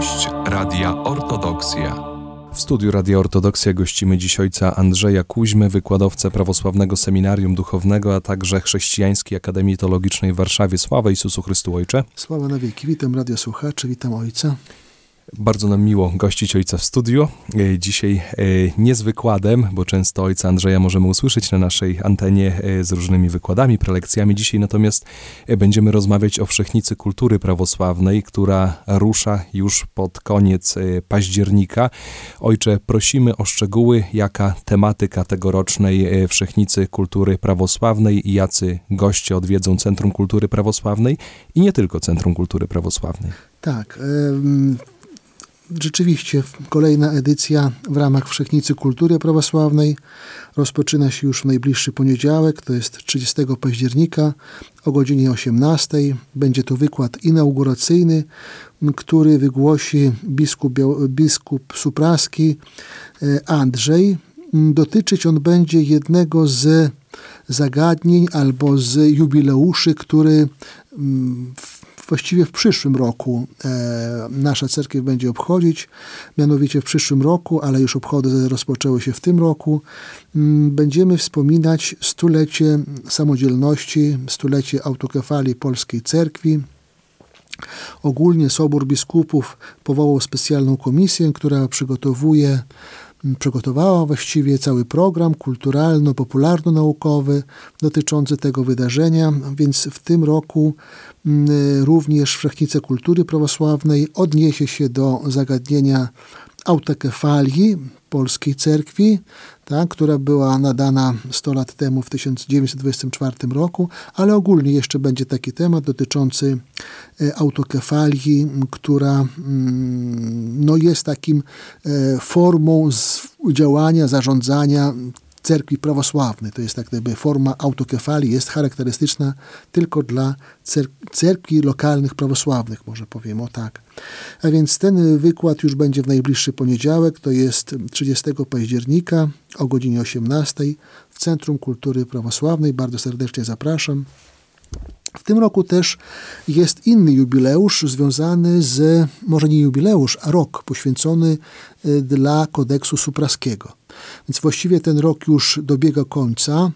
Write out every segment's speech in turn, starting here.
Gość Radia Ortodoksja. W studiu Radia Ortodoksja gościmy dziś ojca Andrzeja Kuźmy, wykładowcę prawosławnego seminarium duchownego, a także Chrześcijańskiej Akademii Teologicznej w Warszawie. Sława Jezusu Chrystu Ojcze. Sława na wieki. Witam radiosłuchaczy, witam ojca. Bardzo nam miło gościć ojca w studiu. E, dzisiaj e, nie z wykładem, bo często ojca Andrzeja możemy usłyszeć na naszej antenie e, z różnymi wykładami, prelekcjami. Dzisiaj natomiast będziemy rozmawiać o wszechnicy kultury prawosławnej, która rusza już pod koniec października. Ojcze, prosimy o szczegóły, jaka tematyka tegorocznej wszechnicy kultury prawosławnej i jacy goście odwiedzą Centrum Kultury Prawosławnej i nie tylko Centrum Kultury Prawosławnej. Tak. Rzeczywiście kolejna edycja w ramach Wszechnicy Kultury Prawosławnej rozpoczyna się już w najbliższy poniedziałek, to jest 30 października o godzinie 18. Będzie to wykład inauguracyjny, który wygłosi biskup, biskup supraski e, Andrzej. Dotyczyć on będzie jednego z zagadnień albo z jubileuszy, który w właściwie w przyszłym roku e, nasza cerkiew będzie obchodzić, mianowicie w przyszłym roku, ale już obchody rozpoczęły się w tym roku. Mm, będziemy wspominać stulecie samodzielności, stulecie autokefalii Polskiej Cerkwi. Ogólnie Sobór Biskupów powołał specjalną komisję, która przygotowuje przygotowała właściwie cały program kulturalno-popularno-naukowy dotyczący tego wydarzenia, więc w tym roku również Wszechnica Kultury Prawosławnej odniesie się do zagadnienia autokefalii polskiej cerkwi, która była nadana 100 lat temu w 1924 roku, ale ogólnie jeszcze będzie taki temat dotyczący e, autokefalii, która no, jest takim e, formą działania, zarządzania cerkwi prawosławnej. To jest tak jakby forma autokefalii, jest charakterystyczna tylko dla cerkwi lokalnych prawosławnych, może powiem o tak. A więc ten wykład już będzie w najbliższy poniedziałek, to jest 30 października o godzinie 18 w Centrum Kultury Prawosławnej. Bardzo serdecznie zapraszam. W tym roku też jest inny jubileusz związany z, może nie jubileusz, a rok poświęcony y, dla kodeksu supraskiego. Więc właściwie ten rok już dobiega końca.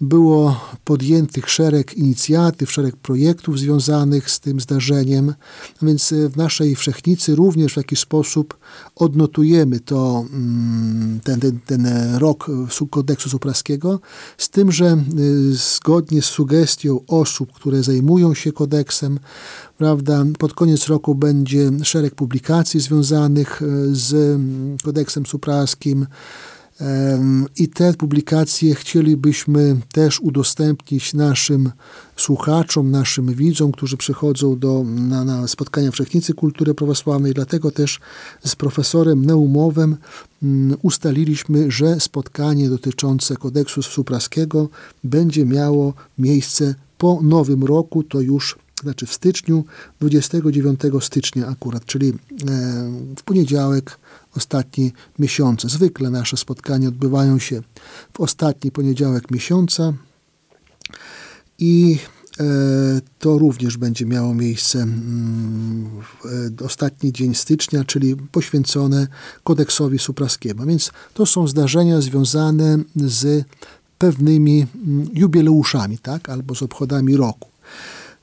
Było podjętych szereg inicjatyw, szereg projektów związanych z tym zdarzeniem, a więc w naszej wszechnicy również w jakiś sposób odnotujemy to, mm, ten, ten, ten rok kodeksu supraskiego, z tym, że zgodnie z sugestią osób, które zajmują się kodeksem, prawda, pod koniec roku będzie szereg publikacji związanych z mm, kodeksem supraskim, i te publikacje chcielibyśmy też udostępnić naszym słuchaczom, naszym widzom, którzy przychodzą do, na, na spotkania Wszechnicy Kultury Prawosławnej. Dlatego też z profesorem Neumowem mm, ustaliliśmy, że spotkanie dotyczące kodeksu supraskiego będzie miało miejsce po nowym roku, to już znaczy w styczniu, 29 stycznia akurat, czyli w poniedziałek ostatnie miesiące. Zwykle nasze spotkania odbywają się w ostatni poniedziałek miesiąca i e, to również będzie miało miejsce mm, w ostatni dzień stycznia, czyli poświęcone kodeksowi supraskiemu. Więc to są zdarzenia związane z pewnymi mm, jubileuszami, tak, albo z obchodami roku.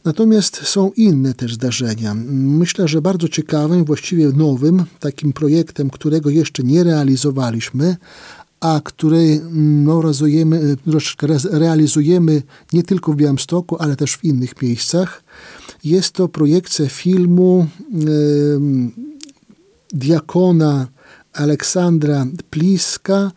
Natomiast są inne też zdarzenia. Myślę, że bardzo ciekawym, właściwie nowym, takim projektem, którego jeszcze nie realizowaliśmy, a który no, realizujemy, realizujemy nie tylko w Białymstoku, ale też w innych miejscach. Jest to projekcja filmu diakona Aleksandra Pliska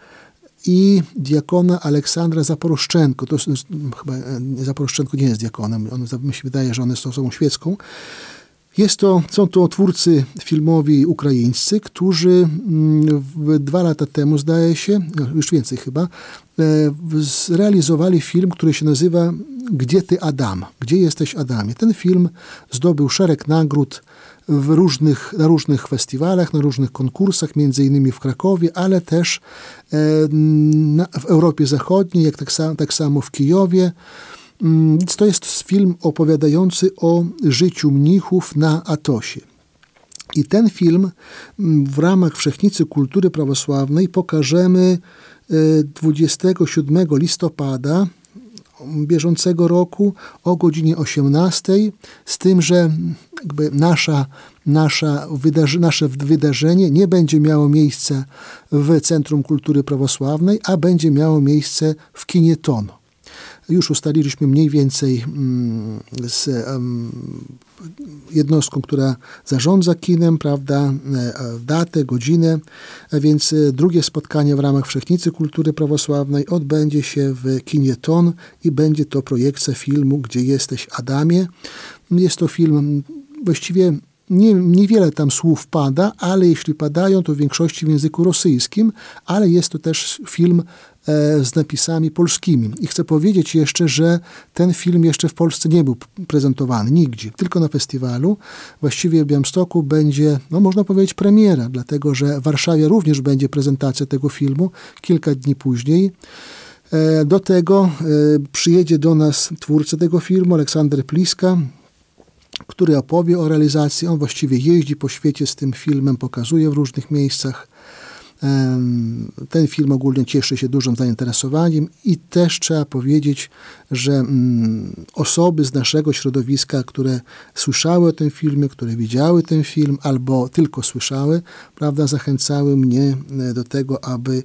i diakona Aleksandra Zaporoszczenko. To jest, chyba e, Zaporoszczenko nie jest diakonem, on, mi się wydaje, że one są osobą świecką. Jest to, są to twórcy filmowi ukraińscy, którzy mm, dwa lata temu, zdaje się, no, już więcej chyba, e, zrealizowali film, który się nazywa Gdzie ty Adam? Gdzie jesteś Adamie? Ten film zdobył szereg nagród w różnych, na różnych festiwalach, na różnych konkursach, między innymi w Krakowie, ale też e, w Europie Zachodniej, jak tak, tak samo w Kijowie. Mm, to jest film opowiadający o życiu mnichów na Atosie. I ten film w ramach Wszechnicy Kultury Prawosławnej pokażemy 27 listopada bieżącego roku o godzinie 18, z tym, że jakby nasza, nasza wydarzy, nasze wydarzenie nie będzie miało miejsca w Centrum Kultury Prawosławnej, a będzie miało miejsce w kinie Tono. Już ustaliliśmy mniej więcej mm, z jednostką, która zarządza kinem, prawda, e, datę, godzinę, więc e, drugie spotkanie w ramach Wszechnicy Kultury Prawosławnej odbędzie się w kinie Ton i będzie to projekcja filmu Gdzie jesteś Adamie. Jest to film właściwie nie, niewiele tam słów pada, ale jeśli padają, to w większości w języku rosyjskim, ale jest to też film e, z napisami polskimi. I chcę powiedzieć jeszcze, że ten film jeszcze w Polsce nie był prezentowany nigdzie, tylko na festiwalu. Właściwie w Białymstoku będzie, no można powiedzieć, premiera, dlatego że w Warszawie również będzie prezentacja tego filmu kilka dni później. E, do tego e, przyjedzie do nas twórca tego filmu, Aleksander Pliska, który opowie o realizacji. On właściwie jeździ po świecie z tym filmem, pokazuje w różnych miejscach. Ten film ogólnie cieszy się dużym zainteresowaniem i też trzeba powiedzieć, że mm, osoby z naszego środowiska, które słyszały o tym filmie, które widziały ten film albo tylko słyszały, prawda, zachęcały mnie e, do tego, aby e,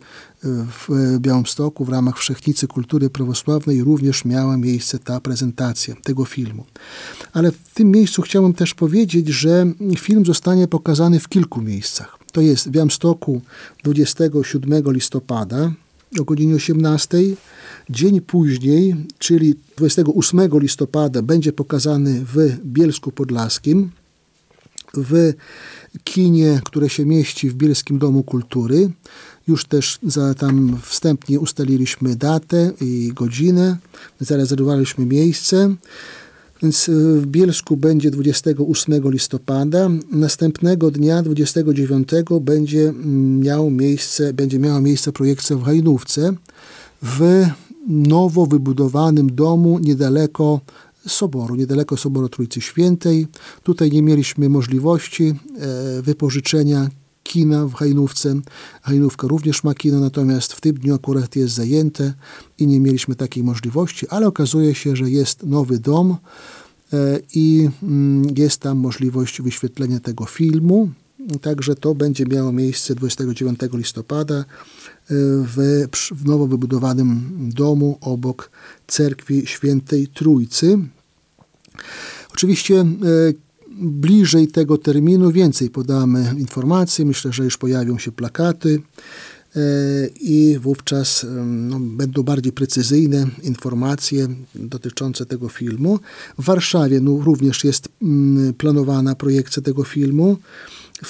w Białymstoku w ramach Wszechnicy Kultury Prawosławnej również miała miejsce ta prezentacja tego filmu. Ale w tym miejscu chciałbym też powiedzieć, że film zostanie pokazany w kilku miejscach. To jest w Białymstoku 27 listopada o godzinie 18. Dzień później, czyli 28 listopada, będzie pokazany w Bielsku Podlaskim, w kinie, które się mieści w Bielskim Domu Kultury. Już też za tam wstępnie ustaliliśmy datę i godzinę, zarezerwowaliśmy miejsce. Więc y, w Bielsku będzie 28 listopada. Następnego dnia, 29, będzie, mm, miał miejsce, będzie miała miejsce projekcja w Hajnówce w nowo wybudowanym domu niedaleko soboru, niedaleko Soboru Trójcy Świętej. Tutaj nie mieliśmy możliwości e, wypożyczenia kina w Hajnówce. Hajnówka również ma kino, natomiast w tym dniu akurat jest zajęte i nie mieliśmy takiej możliwości, ale okazuje się, że jest nowy dom e, i mm, jest tam możliwość wyświetlenia tego filmu. Także to będzie miało miejsce 29 listopada e, w, w nowo wybudowanym domu obok cerkwi Świętej Trójcy. Oczywiście e, bliżej tego terminu więcej podamy informacji. Myślę, że już pojawią się plakaty e, i wówczas no, będą bardziej precyzyjne informacje dotyczące tego filmu. W Warszawie no, również jest mm, planowana projekcja tego filmu,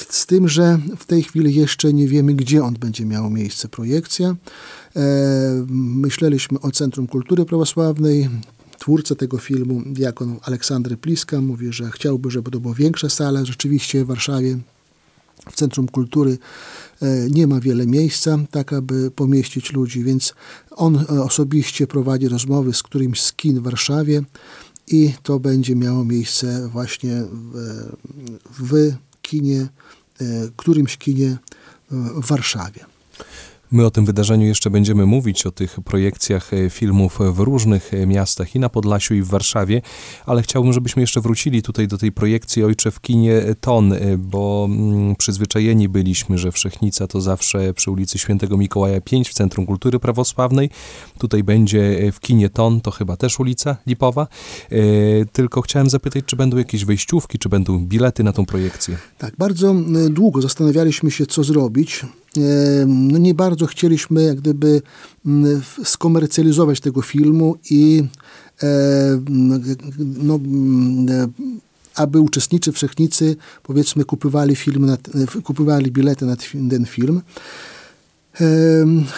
z tym, że w tej chwili jeszcze nie wiemy, gdzie on będzie miał miejsce, projekcja. E, myśleliśmy o Centrum Kultury Prawosławnej, twórca tego filmu, diakon Aleksandry Pliska, mówi, że chciałby, żeby to była większa sala. Rzeczywiście w Warszawie w Centrum Kultury e, nie ma wiele miejsca, tak aby pomieścić ludzi, więc on e, osobiście prowadzi rozmowy z którymś z kin w Warszawie i to będzie miało miejsce właśnie w, w kinie, e, którymś kinie w Warszawie. My o tym wydarzeniu jeszcze będziemy mówić, o tych projekcjach e, filmów w różnych e, miastach i na Podlasiu, i w Warszawie, ale chciałbym, żebyśmy jeszcze wrócili tutaj do tej projekcji Ojcze w kinie Ton, e, bo mm, przyzwyczajeni byliśmy, że Wszechnica to zawsze przy ulicy Świętego Mikołaja 5 w Centrum Kultury Prawosławnej. Tutaj będzie w kinie Ton, to chyba też ulica Lipowa. Tylko chciałem zapytać, czy będą jakieś wejściówki, czy będą bilety na tą projekcję? Tak, bardzo długo zastanawialiśmy się, co zrobić no nie bardzo chcieliśmy jak gdyby mm, skomercjalizować tego filmu i no, aby uczestnicy Wszechnicy powiedzmy kupywali, film na, kupywali bilety na ten film.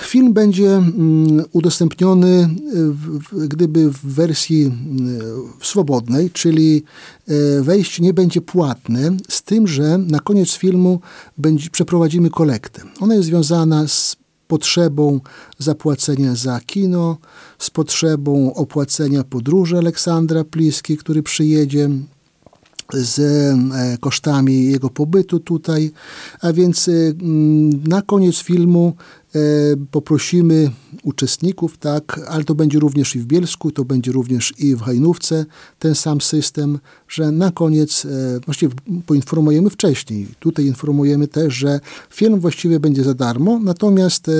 Film będzie mm, udostępniony gdyby w wersji mm, swobodnej, czyli e, wejście nie będzie płatne, z tym, że na koniec filmu będzie, przeprowadzimy kolektę. Ona jest związana z potrzebą zapłacenia za kino, z potrzebą opłacenia podróży Aleksandra Pliski, który przyjedzie z e, kosztami jego pobytu tutaj. A więc e, na koniec filmu e, poprosimy uczestników, tak, ale to będzie również i w Bielsku, to będzie również i w Hajnówce ten sam system, że na koniec, właściwie poinformujemy wcześniej. Tutaj informujemy też, że film właściwie będzie za darmo, natomiast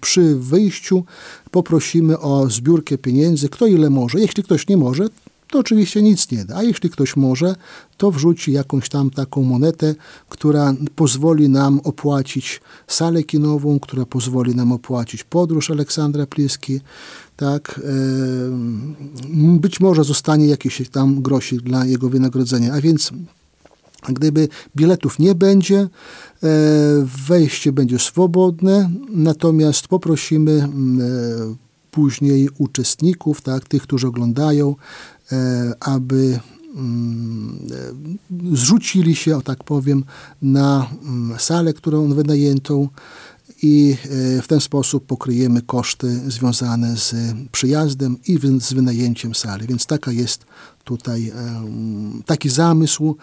przy wyjściu poprosimy o zbiórkę pieniędzy, kto ile może. Jeśli ktoś nie może, to oczywiście nic nie da. A jeśli ktoś może, to wrzuci jakąś tam taką monetę, która pozwoli nam opłacić salę kinową, która pozwoli nam opłacić podróż Aleksandra Pliski. Tak, być może zostanie jakiś tam grosik dla jego wynagrodzenia. A więc Gdyby biletów nie będzie, e, wejście będzie swobodne, natomiast poprosimy e, później uczestników, tak, tych, którzy oglądają, aby mm, e, zrzucili się, o tak powiem, na mm, salę, którą wynajętą i e, w ten sposób pokryjemy koszty związane z przyjazdem i z wynajęciem sali. Więc taka jest tutaj taki zamysł,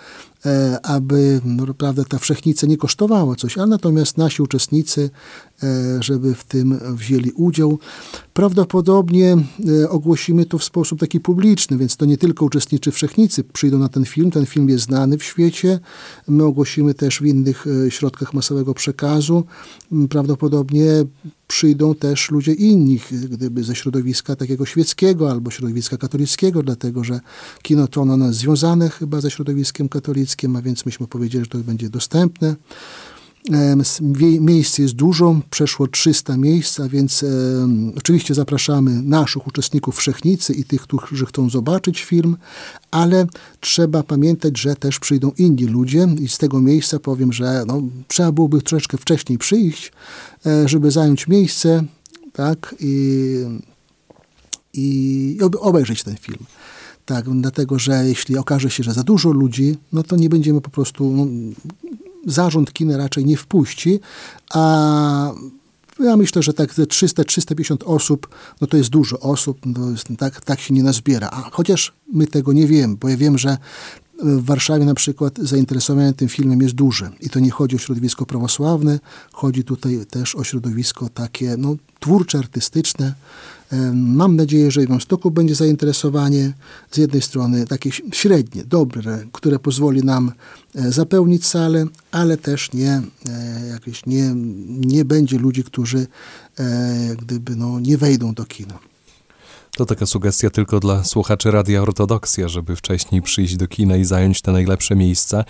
e, aby no, ta wszechnica nie kosztowała coś, ale natomiast nasi uczestnicy, e, żeby w tym wzięli udział. Prawdopodobnie e, ogłosimy to w sposób taki publiczny, więc to nie tylko uczestniczy wszechnicy przyjdą na ten film, ten film jest znany w świecie, my ogłosimy też w innych środkach masowego przekazu. Prawdopodobnie przyjdą też ludzie inni, gdyby ze środowiska takiego świeckiego albo środowiska katolickiego, dlatego że kino to ono związane chyba ze środowiskiem katolickim, a więc myśmy powiedzieli, że to będzie dostępne. Miejsc jest dużo, przeszło 300 miejsc, a więc e, oczywiście zapraszamy naszych uczestników Wszechnicy i tych, którzy chcą zobaczyć film, ale trzeba pamiętać, że też przyjdą inni ludzie i z tego miejsca powiem, że no, trzeba byłoby troszeczkę wcześniej przyjść, e, żeby zająć miejsce tak, i, i obejrzeć ten film. Tak, dlatego, że jeśli okaże się, że za dużo ludzi, no to nie będziemy po prostu no, zarząd kina raczej nie wpuści, a ja myślę, że tak 300-350 osób, no to jest dużo osób, no jest, tak, tak się nie nazbiera. A chociaż my tego nie wiemy, bo ja wiem, że w Warszawie na przykład zainteresowanie tym filmem jest duże. I to nie chodzi o środowisko prawosławne, chodzi tutaj też o środowisko takie no, twórcze, artystyczne. Mam nadzieję, że w Białymstoku będzie zainteresowanie z jednej strony takie średnie, dobre, które pozwoli nam e, zapełnić salę, ale też nie, e, jakieś nie, nie będzie ludzi, którzy e, gdyby no, nie wejdą do kina. To taka sugestia tylko dla słuchaczy Radia Ortodoksja, żeby wcześniej przyjść do kina i zająć te najlepsze miejsca.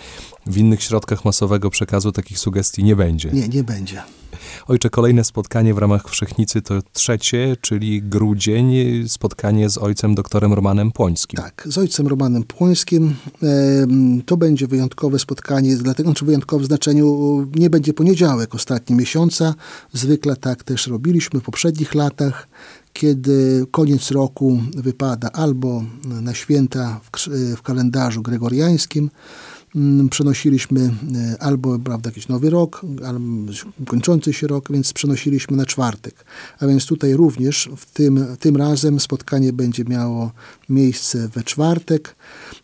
W innych środkach masowego przekazu takich sugestii nie będzie. Nie, nie będzie. Ojcze, kolejne spotkanie w ramach Wszechnicy to trzecie, czyli grudzień, spotkanie z ojcem doktorem Romanem Płońskim. Tak, z ojcem Romanem Płońskim. To będzie wyjątkowe spotkanie, dlatego, czy znaczy wyjątkowe w znaczeniu nie będzie poniedziałek ostatni miesiąca. Zwykle tak też robiliśmy w poprzednich latach kiedy koniec roku wypada albo na święta w, w kalendarzu gregoriańskim, mm, przenosiliśmy e, albo prawda, jakiś nowy rok, albo kończący się rok, więc przenosiliśmy na czwartek. A więc tutaj również w tym, tym razem spotkanie będzie miało miejsce we czwartek.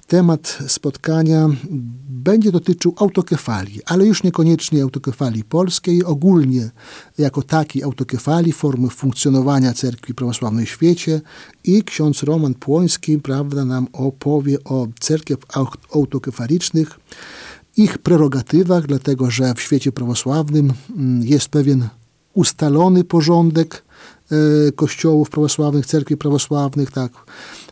Temat spotkania będzie dotyczył autokefalii, ale już niekoniecznie autokefalii polskiej, ogólnie jako takiej autokefalii, formy funkcjonowania cerkwi prawosławnej w świecie. I ksiądz Roman Płoński prawda, nam opowie o cerkiew autokefalicznych, ich prerogatywach, dlatego że w świecie prawosławnym mm, jest pewien ustalony porządek kościołów prawosławnych, cerkwi prawosławnych, tak,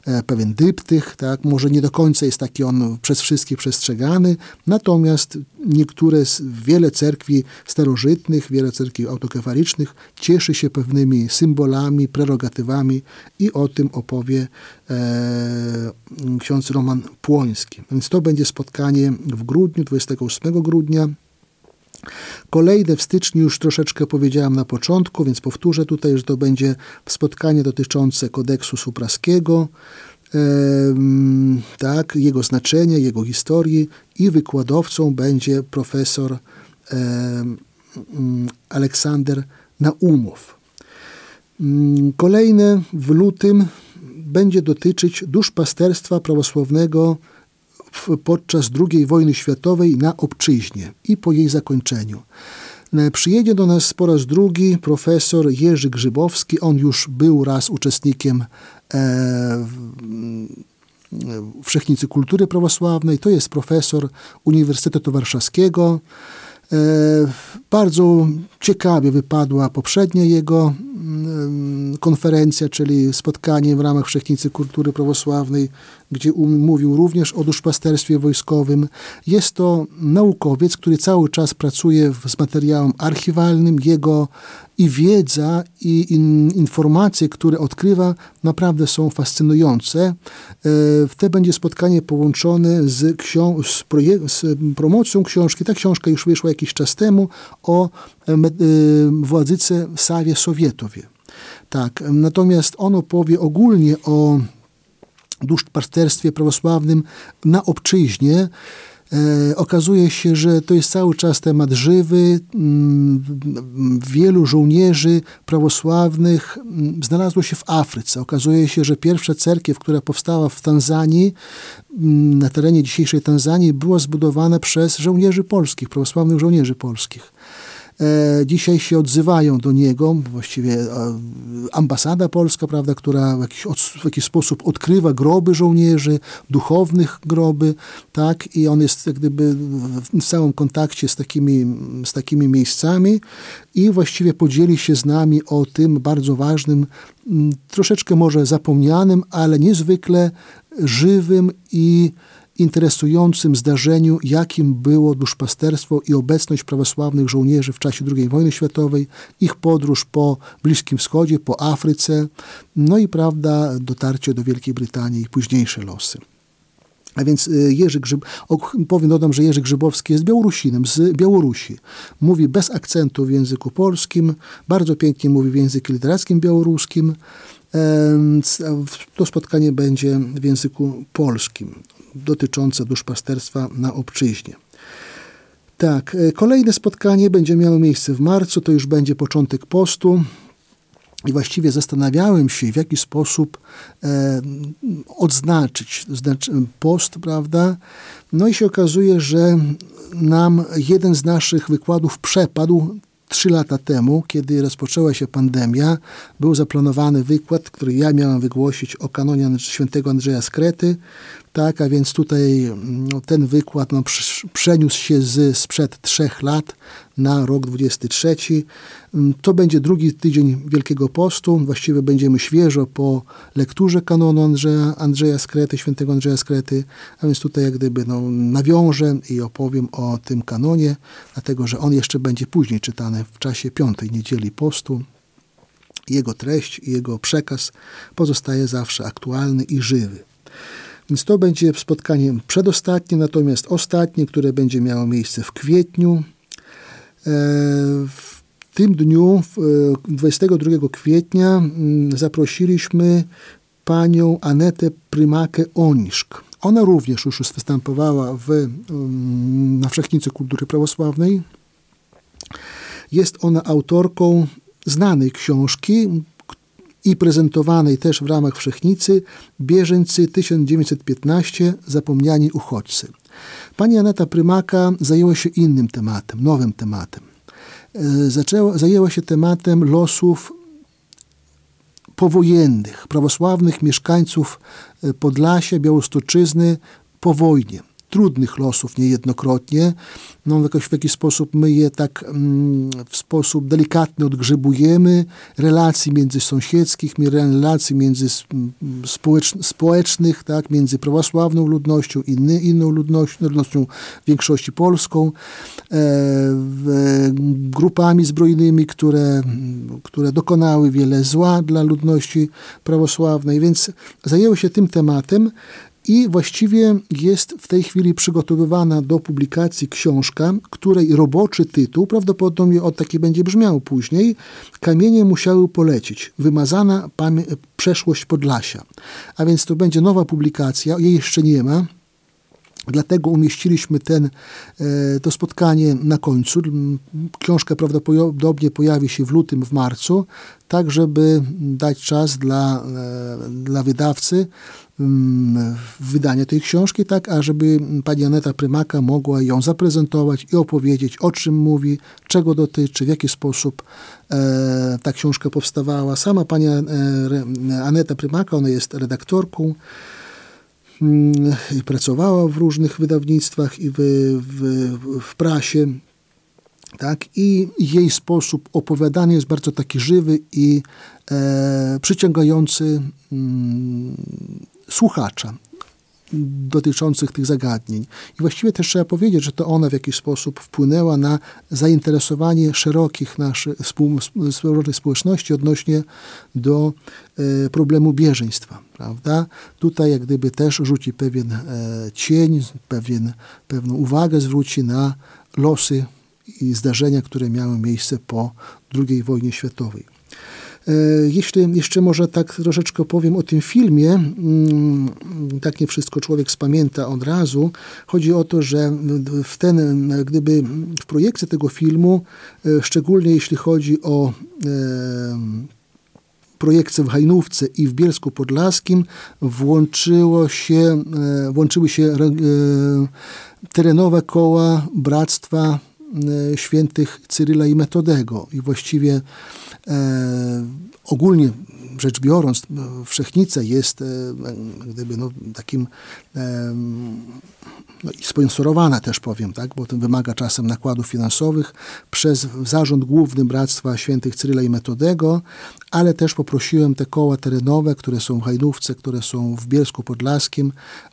E, pewien dyptych, tak? może nie do końca jest taki on przez wszystkich przestrzegany, natomiast niektóre, wiele cerkwi starożytnych, wiele cerkwi autokefalicznych cieszy się pewnymi symbolami, prerogatywami i o tym opowie e, ksiądz Roman Płoński. Więc to będzie spotkanie w grudniu, 28 grudnia. Kolejne w styczniu już troszeczkę powiedziałem na początku, więc powtórzę tutaj, że to będzie spotkanie dotyczące kodeksu supraskiego, tak, jego znaczenia, jego historii i wykładowcą będzie profesor Aleksander Naumow. Kolejne w lutym będzie dotyczyć duszpasterstwa prawosławnego podczas II wojny światowej na obczyźnie i po jej zakończeniu. Przyjedzie do nas po raz drugi profesor Jerzy Grzybowski. On już był raz uczestnikiem e, Wszechnicy Kultury Prawosławnej. To jest profesor Uniwersytetu Warszawskiego. E, bardzo ciekawie wypadła poprzednia jego mm, konferencja, czyli spotkanie w ramach Wszechnicy Kultury Prawosławnej, gdzie mówił również o duszpasterstwie wojskowym. Jest to naukowiec, który cały czas pracuje z materiałem archiwalnym. Jego i wiedza, i in, informacje, które odkrywa, naprawdę są fascynujące. E, w te będzie spotkanie połączone z, z, z promocją książki. Ta książka już wyszła jakiś czas temu o e, e, władzyce Sawie Sowietowie. Tak, natomiast on opowie ogólnie o duszpasterstwie prawosławnym na obczyźnie, E, okazuje się, że to jest cały czas temat żywy. Mm, wielu żołnierzy prawosławnych mm, znalazło się w Afryce. Okazuje się, że pierwsza cerkiew, która powstała w Tanzanii, mm, na terenie dzisiejszej Tanzanii, była zbudowana przez żołnierzy polskich, prawosławnych żołnierzy polskich. E, dzisiaj się odzywają do niego, właściwie e, ambasada polska, prawda, która w jakiś, w jakiś sposób odkrywa groby żołnierzy, duchownych groby, tak, i on jest jak gdyby w całym kontakcie z takimi, z takimi miejscami i właściwie podzieli się z nami o tym bardzo ważnym, troszeczkę może zapomnianym, ale niezwykle żywym i interesującym zdarzeniu, jakim było duszpasterstwo i obecność prawosławnych żołnierzy w czasie II wojny światowej, ich podróż po Bliskim Wschodzie, po Afryce, no i prawda, dotarcie do Wielkiej Brytanii i późniejsze losy. A więc y, Jerzy Grzyb, powiem dodam, że Jerzy Grzybowski jest Białorusinem z Białorusi. Mówi bez akcentu w języku polskim, bardzo pięknie mówi w języku literackim białoruskim. To spotkanie będzie w języku polskim dotyczące duszpasterstwa na obczyźnie. Tak, e, kolejne spotkanie będzie miało miejsce w marcu, to już będzie początek postu. I właściwie zastanawiałem się, w jaki sposób e, odznaczyć znaczy post, prawda? No i się okazuje, że nam jeden z naszych wykładów przepadł trzy lata temu, kiedy rozpoczęła się pandemia. Był zaplanowany wykład, który ja miałem wygłosić o kanonie świętego Andrzeja Skrety tak, a więc tutaj no, ten wykład no, przeniósł się z, sprzed trzech lat na rok 23. Mm, to będzie drugi tydzień Wielkiego Postu. Właściwie będziemy świeżo po lekturze kanonu Andrzeja, Andrzeja Skrety, świętego Andrzeja Skrety, a więc tutaj jak gdyby no, nawiążę i opowiem o tym kanonie, dlatego że on jeszcze będzie później czytany w czasie piątej niedzieli postu. Jego treść i jego przekaz pozostaje zawsze aktualny i żywy. Więc to będzie spotkanie przedostatnie, natomiast ostatnie, które będzie miało miejsce w kwietniu. E, w tym dniu, 22 e, kwietnia, mm, zaprosiliśmy panią Anetę Prymakę-Oniszk. Ona również już występowała w, mm, na Wszechnicy Kultury Prawosławnej. Jest ona autorką znanej książki i prezentowanej też w ramach Wszechnicy Bieżeńcy 1915 Zapomniani uchodźcy. Pani Aneta Prymaka zajęła się innym tematem, nowym tematem. E, zaczęła, zajęła się tematem losów powojennych, prawosławnych mieszkańców e, Podlasia, Białostoczyzny po wojnie trudnych losów niejednokrotnie. No, jakoś w jakiś sposób my je tak mm, w sposób delikatny odgrzebujemy, relacji międzysąsiedzkich, relacji między społecz, społecznych, tak, między prawosławną ludnością i inny, inną ludnością, ludnością większości polską, e, grupami zbrojnymi, które, które dokonały wiele zła dla ludności prawosławnej, więc zajęły się tym tematem, i właściwie jest w tej chwili przygotowywana do publikacji książka, której roboczy tytuł, prawdopodobnie od taki będzie brzmiał później, Kamienie musiały polecieć. Wymazana przeszłość Podlasia. A więc to będzie nowa publikacja, jej jeszcze nie ma, Dlatego umieściliśmy ten, e, to spotkanie na końcu. Książka prawdopodobnie pojawi się w lutym, w marcu, tak żeby dać czas dla, e, dla wydawcy, mm, wydania tej książki, tak, ażeby pani Aneta Prymaka mogła ją zaprezentować i opowiedzieć, o czym mówi, czego dotyczy, w jaki sposób e, ta książka powstawała. Sama pani e, Aneta Prymaka, ona jest redaktorką mm, i pracowała w różnych wydawnictwach i w, w, w prasie tak? I jej sposób opowiadania jest bardzo taki żywy i e, przyciągający mm, słuchacza dotyczących tych zagadnień. I właściwie też trzeba powiedzieć, że to ona w jakiś sposób wpłynęła na zainteresowanie szerokich naszych społeczności odnośnie do e, problemu bieżeństwa. Prawda? Tutaj jak gdyby też rzuci pewien e, cień, pewien, pewną uwagę zwróci na losy i zdarzenia, które miały miejsce po II wojnie światowej. E, jeśli jeszcze może tak troszeczkę powiem o tym filmie, mm, tak nie wszystko człowiek spamięta od razu. Chodzi o to, że w ten, gdyby w projekcie tego filmu, e, szczególnie jeśli chodzi o e, projekcje w Hajnówce i w Bielsku Podlaskim włączyło się, włączyły się terenowe koła Bractwa świętych Cyryla i Metodego. I właściwie e, ogólnie rzecz biorąc, Wszechnica jest e, gdyby no, takim e, no sponsorowana też powiem, tak, bo to wymaga czasem nakładów finansowych przez Zarząd Główny Bractwa Świętych Cyryla i Metodego, ale też poprosiłem te koła terenowe, które są w Hajdówce, które są w Bielsku Podlaskim,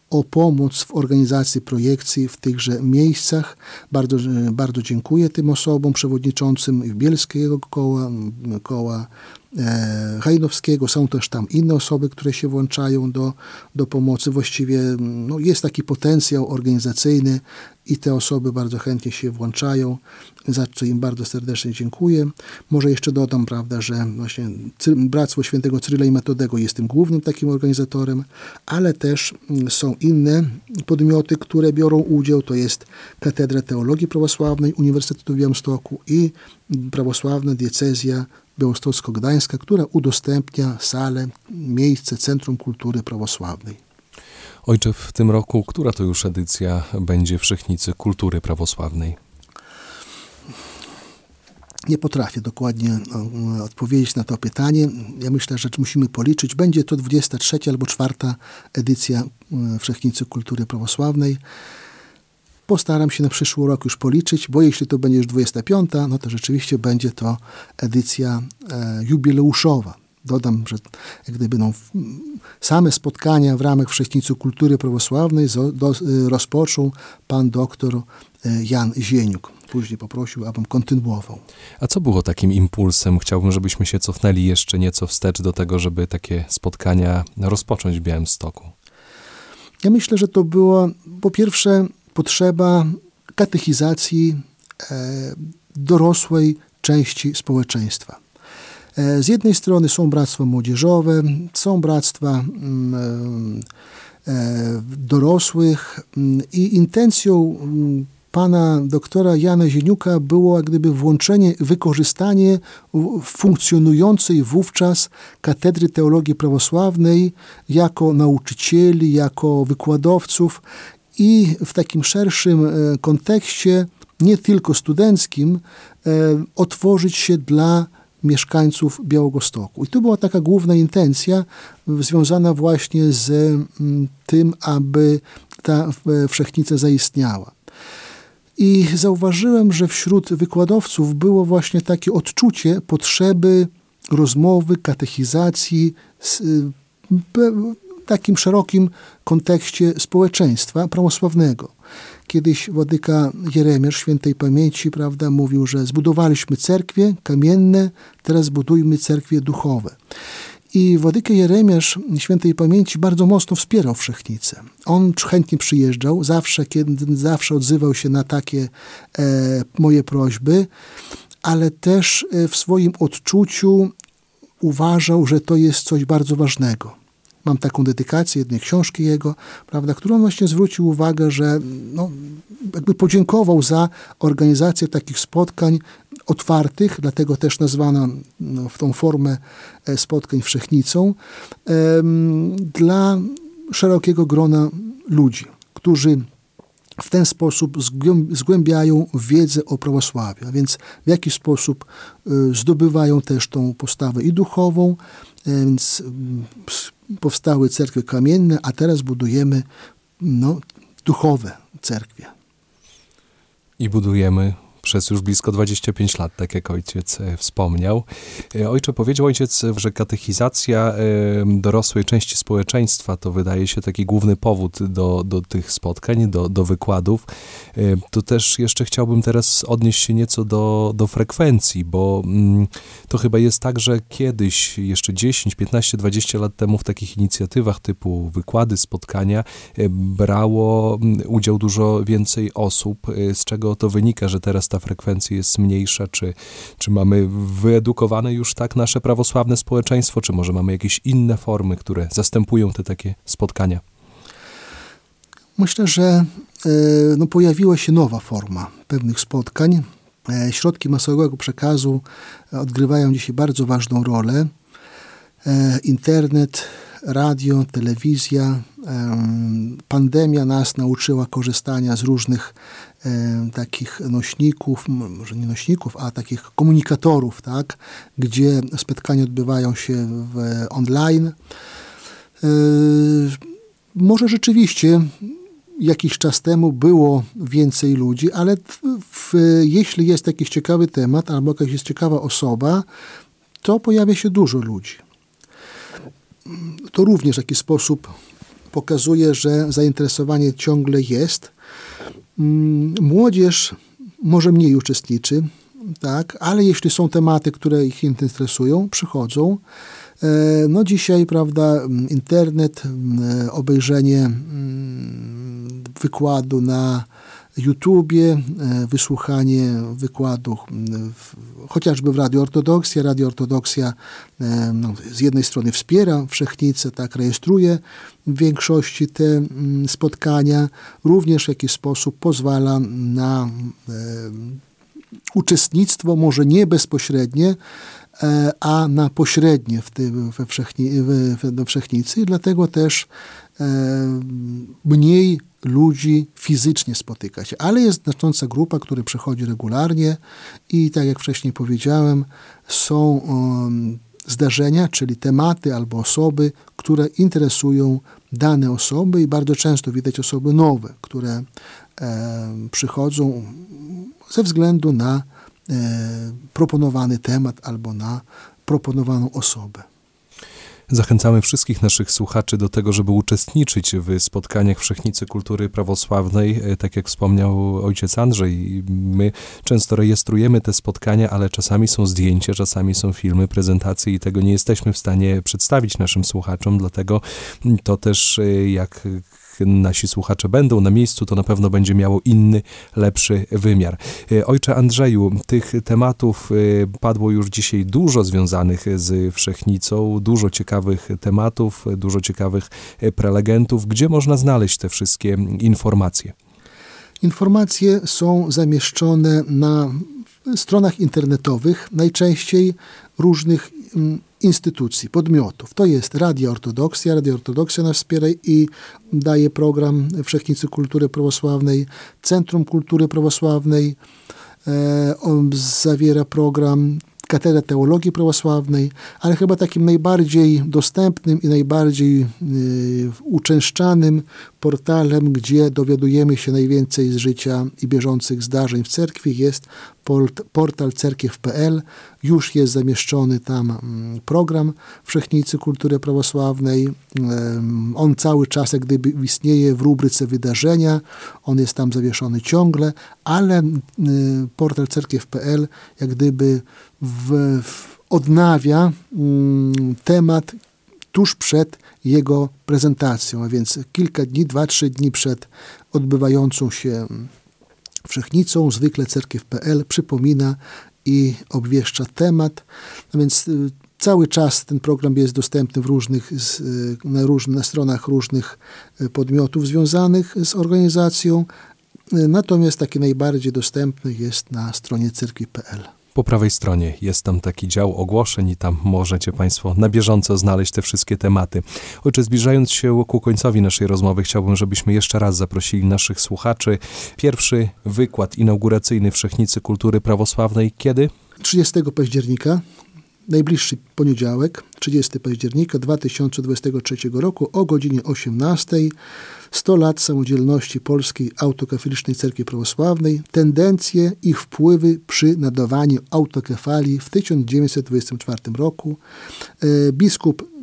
o pomoc w organizacji projekcji w tychże miejscach. Bardzo, bardzo dziękuję tym osobom przewodniczącym Bielskiego Koła, koła e, Hajnowskiego. Są też tam inne osoby, które się włączają do, do pomocy. Właściwie no, jest taki potencjał organizacyjny i te osoby bardzo chętnie się włączają, za co im bardzo serdecznie dziękuję. Może jeszcze dodam, prawda, że właśnie Bractwo Świętego Cyryla i Metodego jest tym głównym takim organizatorem, ale też mm, są inne podmioty, które biorą udział, to jest Katedra Teologii Prawosławnej Uniwersytetu w Białymstoku i Prawosławna Diecezja Białostocko-Gdańska, która udostępnia salę, miejsce, Centrum Kultury Prawosławnej. Ojcze, w tym roku, która to już edycja będzie Wszechnicy Kultury Prawosławnej? Nie potrafię dokładnie odpowiedzieć na to pytanie. Ja myślę, że musimy policzyć. Będzie to 23 albo 4 edycja Wszechnicy Kultury Prawosławnej. Postaram się na przyszły rok już policzyć, bo jeśli to będzie już 25, no to rzeczywiście będzie to edycja e, jubileuszowa. Dodam, że jak gdyby no, same spotkania w ramach Wszechnicy Kultury Prawosławnej y, rozpoczął pan doktor y, Jan Zieniuk. Później poprosił, abym kontynuował. A co było takim impulsem? Chciałbym, żebyśmy się cofnęli jeszcze nieco wstecz do tego, żeby takie spotkania rozpocząć w Białymstoku. Ja myślę, że to była po pierwsze potrzeba katechizacji e, dorosłej części społeczeństwa. E, z jednej strony są bractwa młodzieżowe, są bractwa mm, e, dorosłych mm, i intencją mm, pana doktora Jana Zieniuka było jak gdyby włączenie, wykorzystanie funkcjonującej wówczas Katedry Teologii Prawosławnej jako nauczycieli, jako wykładowców i w takim szerszym kontekście, nie tylko studenckim, otworzyć się dla mieszkańców Białogostoku. I to była taka główna intencja związana właśnie z mm, tym, aby ta wszechnica zaistniała. I zauważyłem, że wśród wykładowców było właśnie takie odczucie potrzeby rozmowy, katechizacji w takim szerokim kontekście społeczeństwa prawosławnego. Kiedyś Władyka Jeremiasz świętej pamięci prawda, mówił, że zbudowaliśmy cerkwie kamienne, teraz budujmy cerkwie duchowe. I Władyka Jeremiasz świętej pamięci bardzo mocno wspierał Wszechnicę. On chętnie przyjeżdżał, zawsze, kiedy, zawsze odzywał się na takie e, moje prośby, ale też e, w swoim odczuciu uważał, że to jest coś bardzo ważnego Mam taką dedykację jednej książki jego, prawda, którą właśnie zwrócił uwagę, że no, jakby podziękował za organizację takich spotkań otwartych, dlatego też nazwano no, w tą formę e, spotkań wszechnicą, dla szerokiego grona ludzi, którzy w ten sposób zgłębiają wiedzę o prawosławiu, a więc w jaki sposób zdobywają też tą postawę i duchową, więc powstały cerkwie kamienne, a teraz budujemy no, duchowe cerkwie. I budujemy przez już blisko 25 lat, tak jak ojciec e, wspomniał. E, ojcze, powiedział ojciec, że katechizacja dorosłej części społeczeństwa to wydaje się taki główny powód do, do tych spotkań, do, do wykładów. E, to też jeszcze chciałbym teraz odnieść się nieco do, do frekwencji, bo mm, to chyba jest tak, że kiedyś, jeszcze 10, 15, 20 lat temu w takich inicjatywach typu wykłady, spotkania brało mm, udział dużo więcej osób, z czego to wynika, że teraz ta frekwencja jest mniejsza, czy, czy mamy wyedukowane już tak nasze prawosławne społeczeństwo, czy może mamy jakieś inne formy, które zastępują te takie spotkania? Myślę, że e, no, pojawiła się nowa forma pewnych spotkań. E, środki masowego przekazu odgrywają dzisiaj bardzo ważną rolę. E, internet, radio, telewizja. Pandemia nas nauczyła korzystania z różnych takich nośników, może nie nośników, a takich komunikatorów, tak, gdzie spotkania odbywają się w online. Może rzeczywiście jakiś czas temu było więcej ludzi, ale w, w, jeśli jest jakiś ciekawy temat albo jakaś jest ciekawa osoba, to pojawia się dużo ludzi. To również w jakiś sposób pokazuje, że zainteresowanie ciągle jest. Mm, młodzież może mniej uczestniczy, tak, ale jeśli są tematy, które ich interesują, przychodzą. E, no dzisiaj, prawda, internet, obejrzenie wykładu na YouTubie, e, wysłuchanie wykładów chociażby w Radio Ortodoksja. Radio Ortodoksja e, no, z jednej strony wspiera Wszechnicę, tak rejestruje w większości te spotkania, również w jakiś sposób pozwala na e, uczestnictwo, może nie bezpośrednie, a na pośrednie w tym, we, wszechni, we Wszechnicy i dlatego też mniej ludzi fizycznie spotyka się, ale jest znacząca grupa, która przychodzi regularnie i tak jak wcześniej powiedziałem, są um, zdarzenia, czyli tematy albo osoby, które interesują dane osoby i bardzo często widać osoby nowe, które e, przychodzą ze względu na e, proponowany temat albo na proponowaną osobę. Zachęcamy wszystkich naszych słuchaczy do tego, żeby uczestniczyć w spotkaniach Wszechnicy Kultury Prawosławnej. E, tak jak wspomniał ojciec Andrzej, my często rejestrujemy te spotkania, ale czasami są zdjęcia, czasami są filmy, prezentacje i tego nie jesteśmy w stanie przedstawić naszym słuchaczom, dlatego to też e, nasi słuchacze będą na miejscu, to na pewno będzie miało inny, lepszy wymiar. E, ojcze Andrzeju, tych tematów e, padło już dzisiaj dużo związanych z wszechnicą, dużo ciekawych tematów, dużo ciekawych e, prelegentów. Gdzie można znaleźć te wszystkie informacje? Informacje są zamieszczone na stronach internetowych, najczęściej różnych mm, instytucji, podmiotów. To jest Radio Ortodoksja. Radio Ortodoksja nas wspiera i daje program Wszechnicy Kultury Prawosławnej. Centrum Kultury Prawosławnej e, on zawiera program Katedra Teologii Prawosławnej, ale chyba takim najbardziej dostępnym i najbardziej y, uczęszczanym portalem, gdzie dowiadujemy się najwięcej z życia i bieżących zdarzeń w cerkwi jest portal cerkiew.pl. Już jest zamieszczony tam mm, program Wszechnicy Kultury Prawosławnej. On cały czas jak gdyby istnieje w rubryce wydarzenia. On jest tam zawieszony ciągle, ale y, portal cerkiew.pl jak gdyby w, w odnawia mm, temat tuż przed jego prezentacją, a więc kilka dni, dwa, trzy dni przed odbywającą się wszechnicą, zwykle cerkiew.pl przypomina i obwieszcza temat. A więc y, cały czas ten program jest dostępny w różnych, y, na, różnych, na stronach różnych y, podmiotów związanych z organizacją, natomiast taki najbardziej dostępny jest na stronie cerkwi.pl. Po prawej stronie jest tam taki dział ogłoszeń i tam możecie Państwo na bieżąco znaleźć te wszystkie tematy. Ojcze, zbliżając się ku końcowi naszej rozmowy, chciałbym, żebyśmy jeszcze raz zaprosili naszych słuchaczy. Pierwszy wykład inauguracyjny Wszechnicy Kultury Prawosławnej kiedy? 30 października, najbliższy poniedziałek, 30 października 2023 roku o godzinie 18. 100 lat samodzielności Polskiej Autokefalicznej Cerkwi Prawosławnej, tendencje i wpływy przy nadawaniu autokefalii w 1924 roku. E, biskup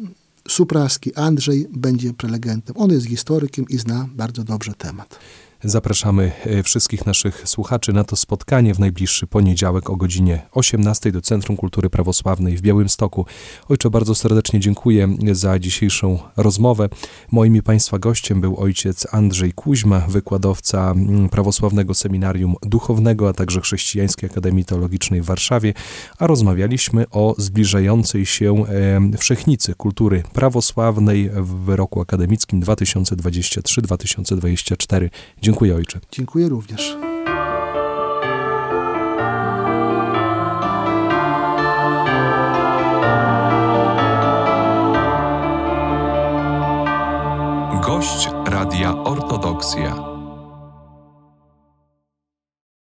Supraski Andrzej będzie prelegentem. On jest historykiem i zna bardzo dobrze temat. Zapraszamy e, wszystkich naszych słuchaczy na to spotkanie w najbliższy poniedziałek o godzinie 18 do Centrum Kultury Prawosławnej w Białymstoku. Ojcze, bardzo serdecznie dziękuję za dzisiejszą rozmowę. Moim i Państwa gościem był ojciec Andrzej Kuźma, wykładowca mm, Prawosławnego Seminarium Duchownego, a także Chrześcijańskiej Akademii Teologicznej w Warszawie, a rozmawialiśmy o zbliżającej się wszechnicy kultury prawosławnej w roku akademickim 2023-2024. Dziękuję ojcze. Dziękuję również. Gość Radia Ortodoksja.